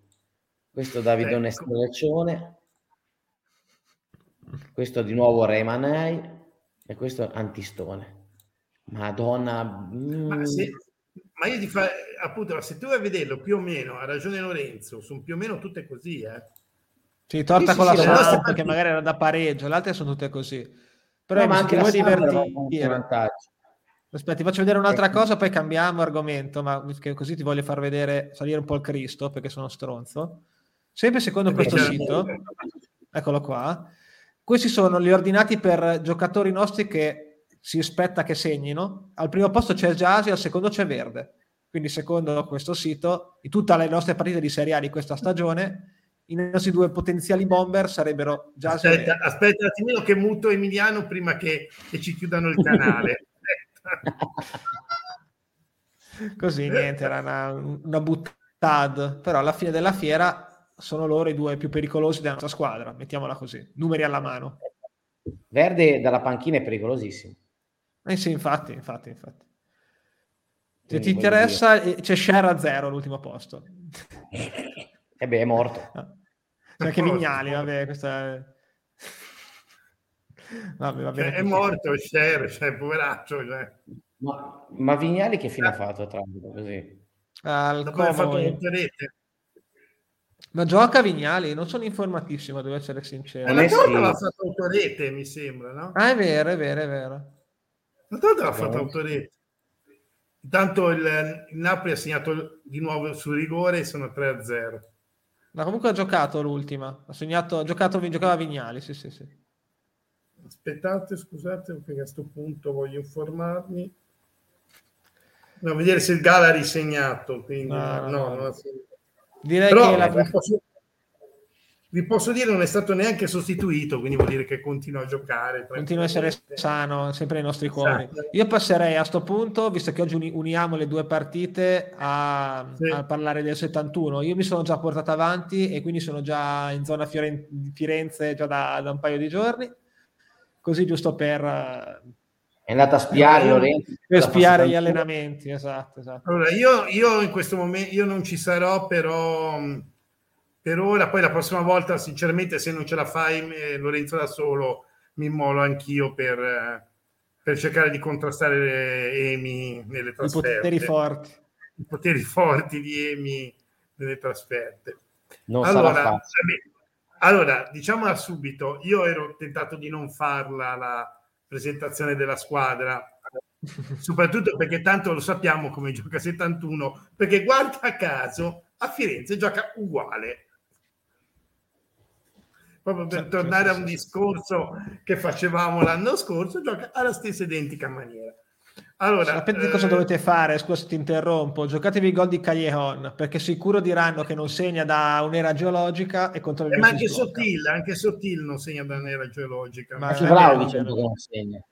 Questo Davidone ecco. Strelaccione. Questo di nuovo Re Manai. E questo Antistone. Madonna. Mm. Ma, se, ma, io ti fa appunto, se tu vai a vederlo più o meno, ha ragione Lorenzo, sono più o meno tutte così, eh Sì, torta sì, con sì, la sì, perché magari era da pareggio, le altre sono tutte così. Però no, ma anche vuoi divertire. Aspetta, ti faccio vedere un'altra ecco. cosa, poi cambiamo argomento, ma così ti voglio far vedere, salire un po' il Cristo, perché sono stronzo. Sempre secondo questo sito, eccolo qua, questi sono gli ordinati per giocatori nostri che si aspetta che segnino. Al primo posto c'è Jasi, al secondo c'è Verde. Quindi secondo questo sito, in tutte le nostre partite di Serie A di questa stagione, i nostri due potenziali bomber sarebbero Jasi aspetta, aspetta un attimino che muto Emiliano prima che, che ci chiudano il canale. Così niente, era una, una buttata, però alla fine della fiera sono loro i due più pericolosi della nostra squadra, mettiamola così, numeri alla mano. Verde dalla panchina è pericolosissimo. Eh sì, infatti, infatti, infatti. Se ti interessa, dire. Eh, c'è Share a zero all'ultimo posto. E eh beh, è morto. Ah. C'è anche Vignali, vabbè, questa è... Vabbè, va cioè, è morto Share, cioè, poveraccio. Cioè. Ma, ma, Vignali che fine ha fatto tra così? Al Dopo ha fatto rete. Ma gioca Vignali? Non sono informatissimo, devo essere sincero. Una volta l'ha fatto autorete, mi sembra, no? Ah, è vero, è vero, è vero. Una volta l'ha fatto autorete. Intanto il, il, Napoli ha segnato di nuovo sul rigore e sono 3-0. Ma comunque ha giocato l'ultima. Ha segnato, ha giocato, giocava Vignali, sì, sì, sì. Aspettate, scusate, perché a questo punto voglio informarmi. No, vedere se il Gala ha risegnato. Quindi, no, no, no, non ha segnato. Direi Però, che la... vi, posso, vi posso dire non è stato neanche sostituito, quindi vuol dire che continua a giocare. Continua a essere sano, sempre nei nostri cuori. Esatto. Io passerei a questo punto, visto che oggi uniamo le due partite, a, sì. a, parlare del 71. Io mi sono già portato avanti e quindi sono già in zona Firenze già da, da un paio di giorni. Così giusto per, è andata a spiare Lorenzo. Per spiare gli allenamenti, esatto, esatto. Allora, io, io, in questo momento io non ci sarò, però per ora, poi la prossima volta, sinceramente, se non ce la fai Lorenzo da solo, mi immolo anch'io per, per cercare di contrastare Emi nelle trasferte. I poteri forti. I poteri forti di Emi nelle trasferte. Non allora, allora, diciamola subito, io ero tentato di non farla la presentazione della squadra, soprattutto perché tanto lo sappiamo come gioca 71, perché guarda caso a Firenze gioca uguale. Proprio per certo, tornare a un discorso che facevamo l'anno scorso, gioca alla stessa identica maniera. Allora, sapete eh... cosa dovete fare? Scusa, ti interrompo. Giocatevi i gol di Callejon perché sicuro diranno che non segna da un'era geologica e contro il eh, Ma anche Sottil, anche Sottil non segna da un'era geologica. Ma anche Vlaovic che non segna.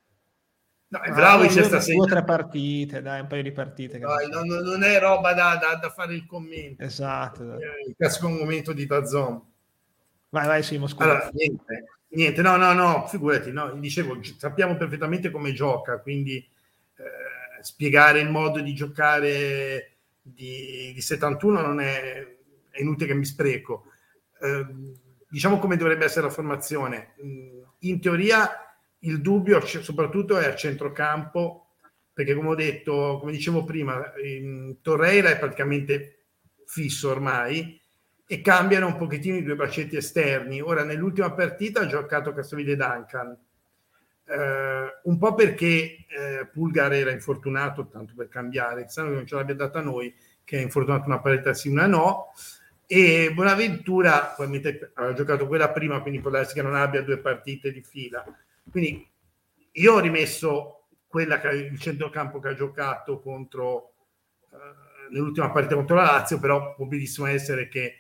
No, Vlaovic sta segnando. Due o tre partite, dai, un paio di partite. Dai, non, non, è roba da, da, da, fare il commento. Esatto. esatto. Il classico momento di Dazon. Vai, vai, Simo, scusa. Allora, niente, niente, no, no, no, figurati, no, dicevo, sappiamo perfettamente come gioca, quindi eh, spiegare il modo di giocare di, di 71 non è, è, inutile che mi spreco. Eh, diciamo come dovrebbe essere la formazione. In teoria il dubbio soprattutto è a centrocampo, perché come ho detto, come dicevo prima, Torreira è praticamente fisso ormai e cambiano un pochettino i due bracetti esterni. Ora, nell'ultima partita ha giocato Castrovide Duncan, eh, un po' perché eh, Pulgar era infortunato, tanto per cambiare, che non ce l'abbia data noi, che è infortunato una partita sì, una no, e Bonaventura probabilmente aveva giocato quella prima, quindi può darsi che non abbia due partite di fila. Quindi io ho rimesso quella che il centrocampo che ha giocato contro eh, nell'ultima partita contro la Lazio, però può benissimo essere che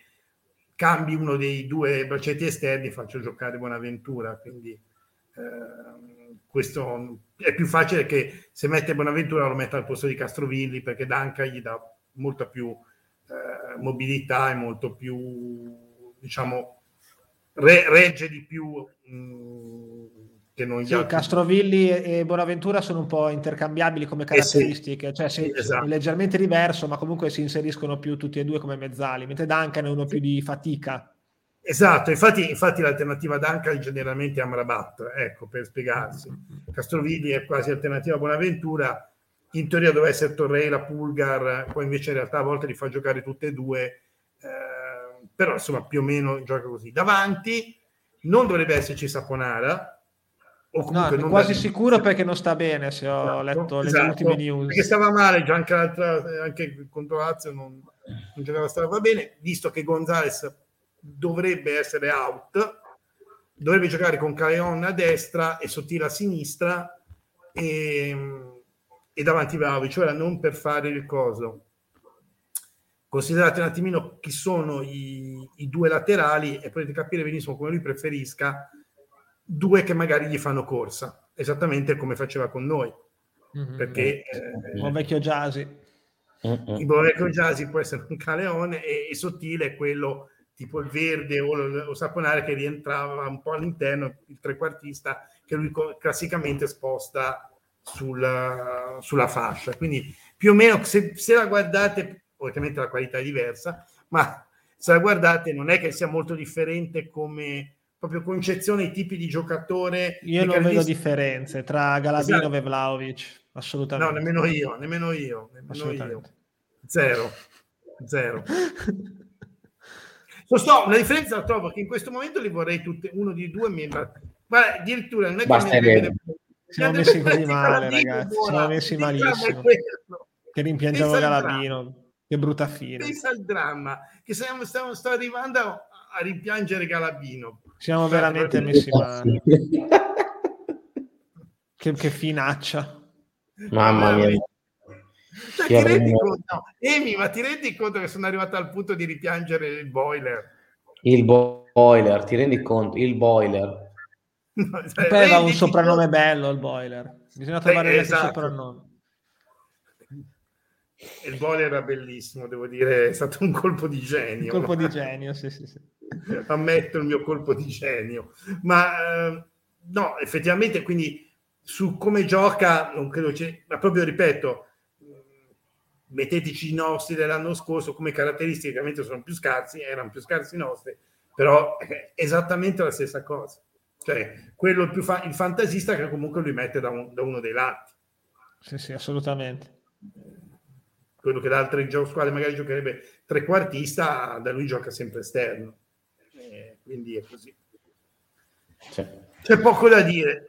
cambi uno dei due bracetti esterni e faccio giocare Bonaventura. Quindi eh, questo è più facile che se mette Bonaventura lo metta al posto di Castrovilli perché Danca gli dà molta più eh, mobilità e molto più diciamo re, regge di più mh, mm, che non sì, altri. Castrovilli e Bonaventura sono un po' intercambiabili come caratteristiche, eh sì, cioè se, esatto. è leggermente diverso ma comunque si inseriscono più tutti e due come mezzali, mentre Duncan è uno più di fatica Esatto, infatti, infatti l'alternativa d'Anca generalmente è Amrabat, ecco, per spiegarsi. Castrovidi è quasi alternativa a Bonaventura, in teoria doveva essere Torreira, Pulgar, poi invece in realtà a volte li fa giocare tutte e due, eh, però insomma più o meno gioca così. Davanti non dovrebbe esserci Saponara, o comunque no, quasi da... sicuro perché non sta bene se ho esatto, letto esatto, le ultime news perché stava male anche, anche contro Lazio non, non giocava stava bene visto che Gonzales dovrebbe essere out dovrebbe giocare con Caleon a destra e Sottile a sinistra e, e davanti Vlaovic cioè non per fare il coso considerate un attimino chi sono i, i due laterali e potete capire benissimo come lui preferisca due che magari gli fanno corsa, esattamente come faceva con noi. Mm-hmm. Perché eh, buon vecchio Jasi. Il buon vecchio Jasi può essere un caleone e, e sottile è quello tipo il verde o lo saponare che rientrava un po' all'interno, il trequartista che lui classicamente sposta sulla, sulla fascia. Quindi più o meno se, se la guardate, ovviamente la qualità è diversa, ma se la guardate non è che sia molto differente come proprio concezione i tipi di giocatore. Io non vedo differenze tra Galadino esatto. e Vlaovic, assolutamente. No, nemmeno io, nemmeno io, nemmeno io. Zero, zero. Lo so, una differenza la trovo che in questo momento li vorrei tutti, uno di due mi ma addirittura non è Basta che siamo messi così male, ragazzi, siamo messi malissimo. Che rimpiangiamo Galadino. Che brutta fine. Pensa al dramma, che stiamo, stiamo, sto arrivando a rimpiangere Galabino. Siamo cioè, veramente messi male. che, che finaccia. Mamma mia. Cioè, ti rendi conto? No. Amy, ma ti rendi conto che sono arrivato al punto di ripiangere il boiler? Il boiler, ti rendi conto? Il boiler. No, cioè, aveva un soprannome conto. bello il boiler. Bisogna trovare eh, esatto. soprannome. Il boiler era bellissimo, devo dire, è stato un colpo di genio. Un colpo di genio, sì, sì, sì. ammetto il mio colpo di genio, ma eh, no, effettivamente quindi su come gioca non credo c'è, ma proprio ripeto, metteteci i nostri dell'anno scorso come caratteristiche, ovviamente sono più scarsi, erano più scarsi i nostri, però è esattamente la stessa cosa. Cioè, quello il, più fa- il fantasista che comunque lui mette da, un, da uno dei lati. Sì, sì, assolutamente. Quello che da altre squadre magari giocherebbe trequartista, da lui gioca sempre esterno quindi è così. C'è, C'è poco da dire.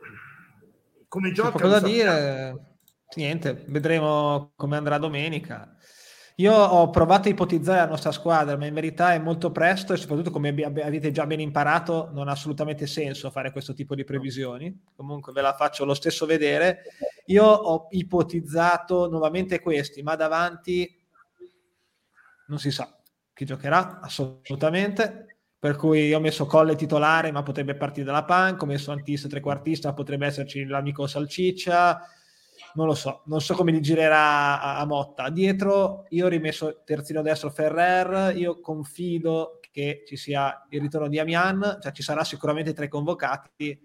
Come gioca? C'è poco da dire. Niente, vedremo come andrà domenica. Io ho provato a ipotizzare la nostra squadra, ma in verità è molto presto e soprattutto come avete già ben imparato non ha assolutamente senso fare questo tipo di previsioni. Comunque ve la faccio lo stesso vedere. Io ho ipotizzato nuovamente questi, ma davanti non si sa chi giocherà assolutamente per cui ho messo Colle titolare ma potrebbe partire dalla panca, ho messo Antista trequartista, potrebbe esserci l'amico Salciccia, non lo so, non so come li girerà a, a Motta. Dietro io ho rimesso terzino destro Ferrer, io confido che ci sia il ritorno di Amian, cioè ci sarà sicuramente tra i convocati,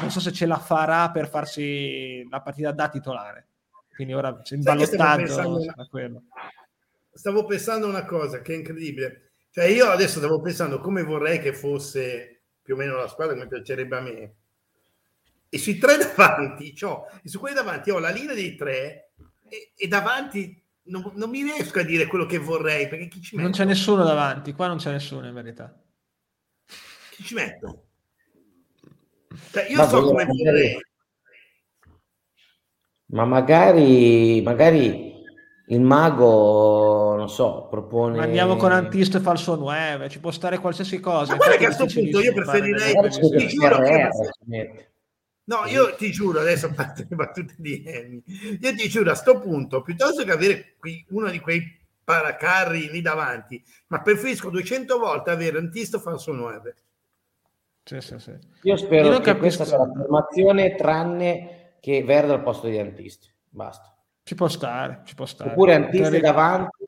non so se ce la farà per farsi la partita da titolare. Quindi ora il ballottaggio quello. Stavo pensando una cosa che è incredibile cioè io adesso stavo pensando come vorrei che fosse più o meno la squadra che mi piacerebbe a me. E sui tre davanti, cioè, e su quelli davanti ho la linea dei tre e, e davanti non, non, mi riesco a dire quello che vorrei perché chi ci metto? Non c'è nessuno davanti, qua non c'è nessuno in verità. Chi ci metto? Cioè, io Ma so come vorrei. Ma magari, magari il mago, non so, propone... Ma andiamo con Antisto e falso 9, ci può stare qualsiasi cosa. Ma guarda che a questo punto io preferirei... Ti giuro che... No, io ti giuro, adesso a parte le battute di Emi, io ti giuro a questo punto, piuttosto che avere qui uno di quei paracarri lì davanti, ma preferisco 200 volte avere Antisto falso 9. Sì, sì, sì. Io spero io che capisco. questa sia la formazione tranne che Verde al posto di Antisto. Basta. Ci può stare, ci può stare. Oppure antiste per... davanti,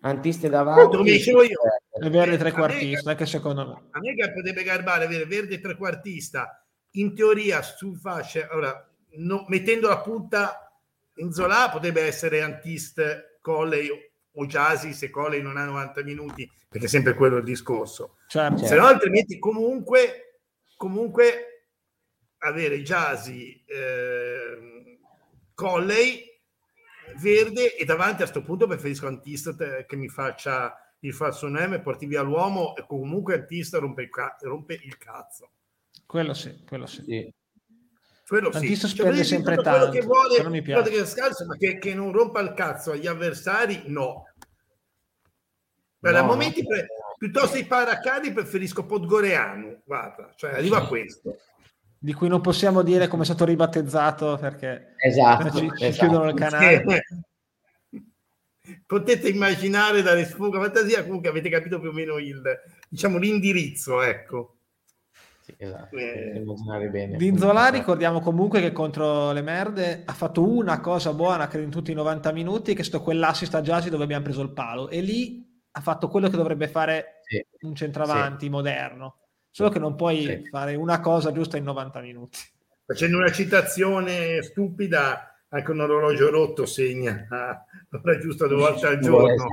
antiste davanti. Come dicevo io. E verde trequartista, che secondo me. A me che potrebbe garbare avere verde trequartista, in teoria su fascia, ora, no, mettendo la punta in Zola potrebbe essere antiste Colley o Jasi se Colley non ha 90 minuti, perché è sempre quello il discorso. Certo. Se no, altrimenti comunque, comunque avere Jasi, eh, Colley verde e davanti a questo punto preferisco Antistat che mi faccia il falso 9, porti via l'uomo e comunque pista rompe il, ca- rompe il cazzo. Quello sì, quello sì. sì. Quello sì. Cioè, spende sempre tanto, che vuole, non mi piace. Che, scalzo, ma che, che, non rompa il cazzo agli avversari, no. Per no, momenti, no. piuttosto i paracadi preferisco Podgoreanu, guarda, cioè arriva a questo di cui non possiamo dire come è stato ribattezzato perché esatto, ci, ci esatto. chiudono il canale. Potete immaginare dalle sfuga fantasia, comunque avete capito più o meno il, diciamo, l'indirizzo, ecco. Sì, esatto, eh, bene. Dinzola ricordiamo comunque che contro le merde ha fatto una cosa buona credo in tutti i 90 minuti che è stato quell'assist a Giasi dove abbiamo preso il palo e lì ha fatto quello che dovrebbe fare sì. un centravanti sì. moderno solo che non puoi sì. fare una cosa giusta in 90 minuti. Facendo una citazione stupida, anche un orologio rotto segna l'ora giusta due volte al giorno.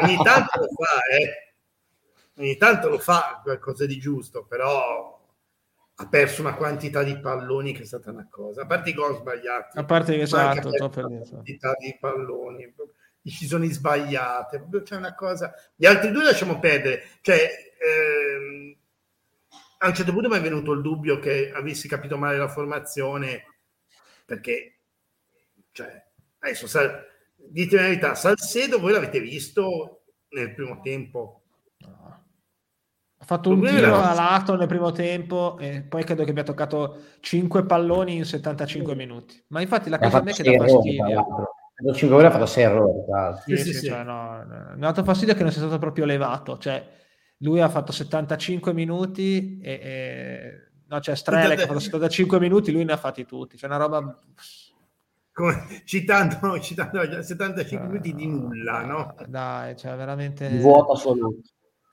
Ogni tanto lo fa, eh. Ogni tanto lo fa qualcosa di giusto, però ha perso una quantità di palloni che è stata una cosa. A parte i gol sbagliati. A parte che esatto, una quantità di palloni, decisioni sbagliate. C'è una cosa... Gli altri due lasciamo perdere. Cioè... Ehm, a un certo punto mi è venuto il dubbio che avessi capito male la formazione perché cioè, adesso sal- dite la verità Salcedo voi l'avete visto nel primo tempo ha fatto un tiro a lato nel primo tempo e poi credo che abbia toccato 5 palloni in 75 minuti. Ma infatti la cosa a me che dà fastidio dopo 5 ore ha fatto 6 errori sì, sì, sì, cioè, no, mi ha dato fastidio che non sia stato proprio elevato cioè lui ha fatto 75 minuti e, e... no c'è Strele che ha fatto 75 minuti lui ne ha fatti tutti c'è una roba come, citando, citando 75 uh, minuti di nulla no? dai cioè veramente vuoto assoluto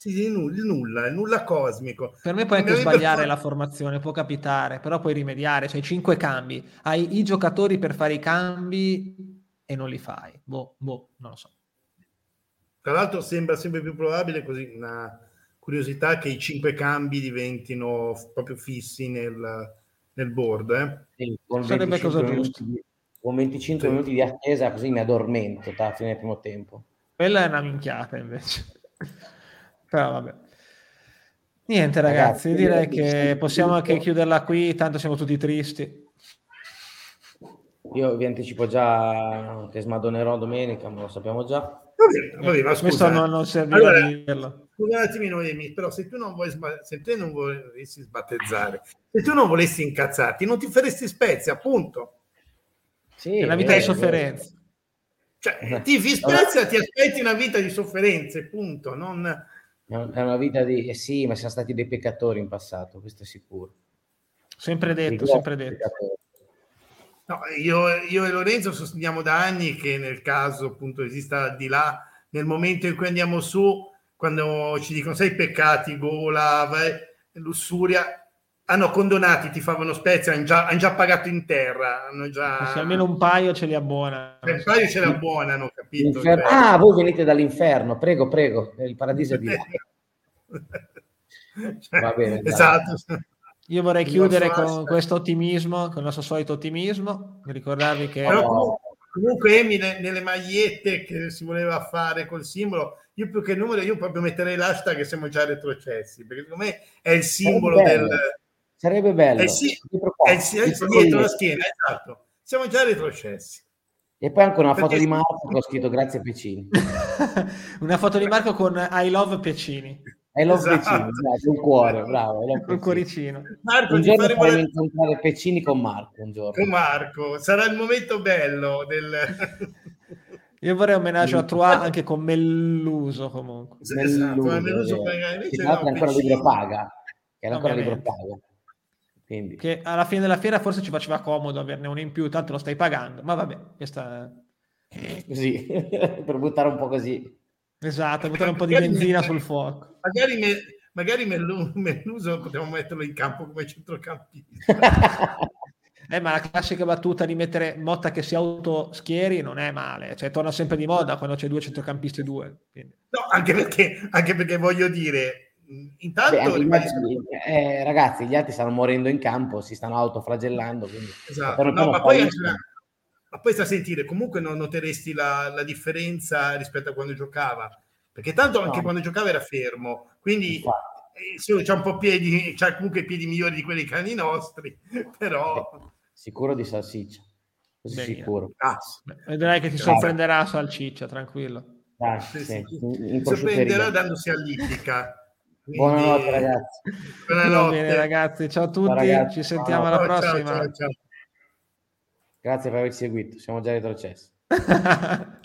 sì, sì, nulla, nulla, nulla cosmico. Per me puoi anche sbagliare per... la formazione, può capitare, però puoi rimediare, cioè cinque cambi, hai i giocatori per fare i cambi e non li fai. Boh, boh, non lo so. Tra l'altro sembra sempre più probabile così una, curiosità che i cinque cambi diventino proprio fissi nel, nel board. Eh? Sì, con Sarebbe cosa giusta. Con 25 sì. minuti di attesa così mi addormento a fine primo tempo. Quella è una minchiata invece. Però vabbè. Niente ragazzi, ragazzi direi che possiamo anche chiuderla qui, tanto siamo tutti tristi. Io vi anticipo già che smadonerò domenica, ma lo sappiamo già. Vabbè, vabbè, ma scusa, Questo non, non serve allora, a dirlo scusa un attimino, Emi, però se tu non vuoi se te non volessi sbattezzare, se tu non volessi incazzarti, non ti faresti spezia, appunto. Sì, è una vita eh, di sofferenza. Cioè, eh. ti fi spezia, ti aspetti una vita di sofferenze, punto. Non... È una vita di... Eh sì, ma siamo stati dei peccatori in passato, questo è sicuro. Sempre detto, sempre detto. No, io, io, e Lorenzo sosteniamo da anni che nel caso appunto esista di là, nel momento in cui andiamo su, quando ci dicono sei peccati, gola, vai, lussuria, hanno condonati, ti fanno spezia, hanno già, hanno già pagato in terra. Hanno già... Se almeno un paio ce li abbonano. Un paio ce li abbonano, capito? Cioè... Ah, voi venite dall'inferno, prego, prego, il paradiso è di là. Va bene, esatto. Io vorrei chiudere con questo ottimismo, con il nostro solito ottimismo, ricordarvi che... Però, comunque Emi nelle magliette che si voleva fare col simbolo io più che il numero io proprio metterei l'hashtag che siamo già retrocessi perché secondo me è il simbolo sarebbe del sarebbe bello. È il, si... è il, è il dietro la schiena esatto. Siamo già retrocessi. E poi anche una foto di Marco con scritto grazie Pecini una foto di Marco con I love Pecini I love esatto. Pecini esatto, un cuore bravo un cuoricino. Marco, un giorno faremo incontrare Pecini con Marco un giorno. Con Marco sarà il momento bello del io vorrei un omaggio a Trois anche con Melluso comunque. Esatto, Melluso, Melluso è ancora libro paga. Era ancora libro paga. Quindi. Che alla fine della fiera forse ci faceva comodo averne uno in più, tanto lo stai pagando. Ma vabbè, questa... Così, per buttare un po' così. Esatto, buttare un po' di benzina sul fuoco. Magari, me, magari Melluso potevamo metterlo in campo come centrocampista. Eh, ma la classica battuta di mettere Motta che si autoschieri non è male, cioè torna sempre di moda quando c'è due centrocampisti e due. Quindi. No, anche perché, anche perché voglio dire, intanto... Beh, altri, eh, ragazzi, gli altri stanno morendo in campo, si stanno autoflagellando. Quindi... Esatto, no, ma poi, ma poi sta a sentire, comunque non noteresti la, la differenza rispetto a quando giocava. perché tanto anche no. quando giocava era fermo, quindi eh, sì, c'ha un po' piedi, c'ha comunque piedi migliori di quelli che hanno i nostri, però... Eh, sicuro di salsiccia, Beh, sicuro. Ah, vedrai che ti sorprenderà salsiccia, tranquillo. Dai, sì, sì. Sorprenderà dandosi all'ippica. Quindi... Buonanotte ragazzi. Buonanotte bene, ragazzi, ciao a tutti, ragazzi, ci sentiamo alla prossima. Ciao, ciao, Grazie per averci seguito, siamo già retrocessi.